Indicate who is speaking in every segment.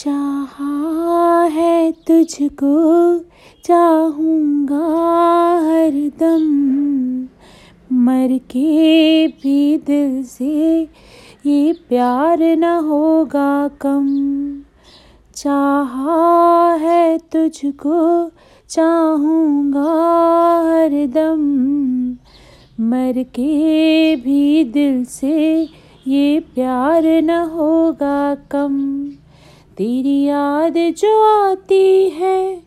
Speaker 1: चाहा है तुझको, चाहूँगा हरदम मर के भी दिल से ये प्यार न होगा कम। चाहा है तुझको, चाहूँगा हरदम मर के भी दिल से ये प्यार न होगा कम। तेरी याद जो आती है,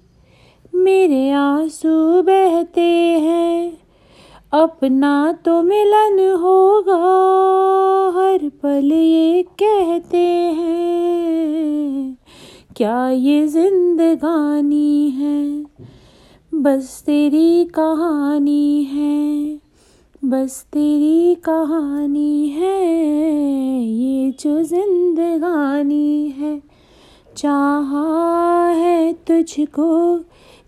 Speaker 1: मेरे आँसू बहते हैं। अपना तो मिलन होगा, हर पल ये कहते हैं। क्या ये जिंदगानी है? बस तेरी कहानी है, बस तेरी कहानी है। ये जो है चाहा है तुझको,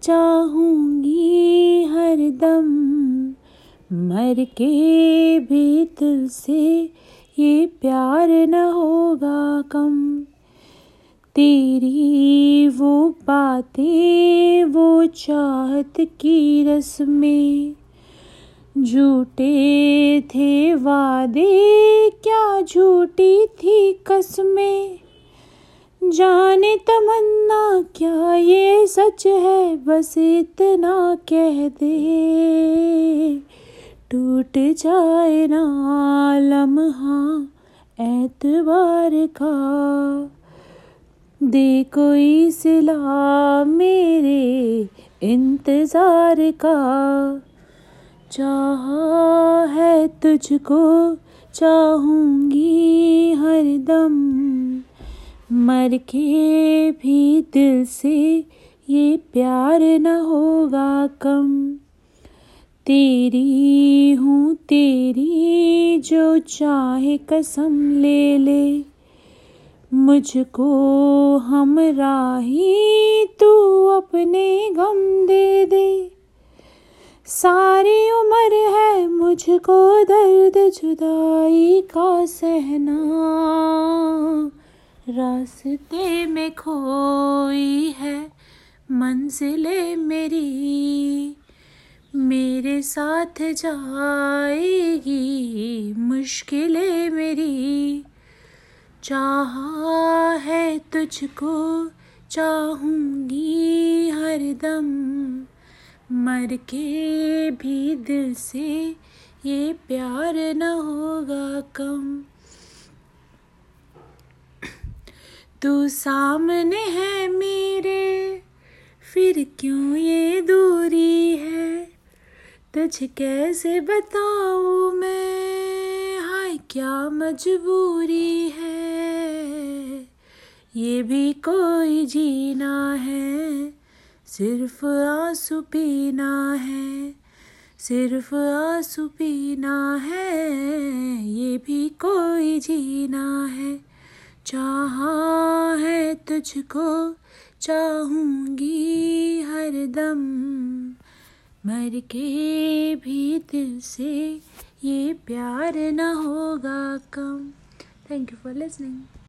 Speaker 1: चाहूँगी हरदम मर के भी दिल से ये प्यार न होगा कम। तेरी वो बातें, वो चाहत की रस्में। झूठे थे वादे, क्या झूठी थी कसमें। जाने तमन्ना, क्या ये सच है? बस इतना कह दे। टूट जाए ना लम्हा एतबार का। दे कोई सिला मेरे इंतज़ार का। चाहा है तुझको, चाहूँगी हरदम मर के भी दिल से ये प्यार न होगा कम। तेरी हूँ तेरी, जो चाहे कसम ले ले। मुझको हम राही, तू अपने गम दे दे। सारी उम्र है मुझको दर्द, जुदाई का सहना। रास्ते में खोई है मंजिले मेरी। मेरे साथ जाएगी मुश्किलें मेरी। चाहा है तुझको, चाहूँगी हरदम मर के भी दिल से ये प्यार न होगा कम। तू सामने है मेरे, फिर क्यों ये दूरी है? तुझ कैसे बताऊँ मैं? हाय, क्या मजबूरी है? ये भी कोई जीना है, सिर्फ़ आँसू पीना है, सिर्फ़ आँसू पीना है, ये भी कोई जीना है। चाहा तुझको चाहूँगी हरदम मर के भी दिल से ये प्यार ना होगा कम। Thank you for listening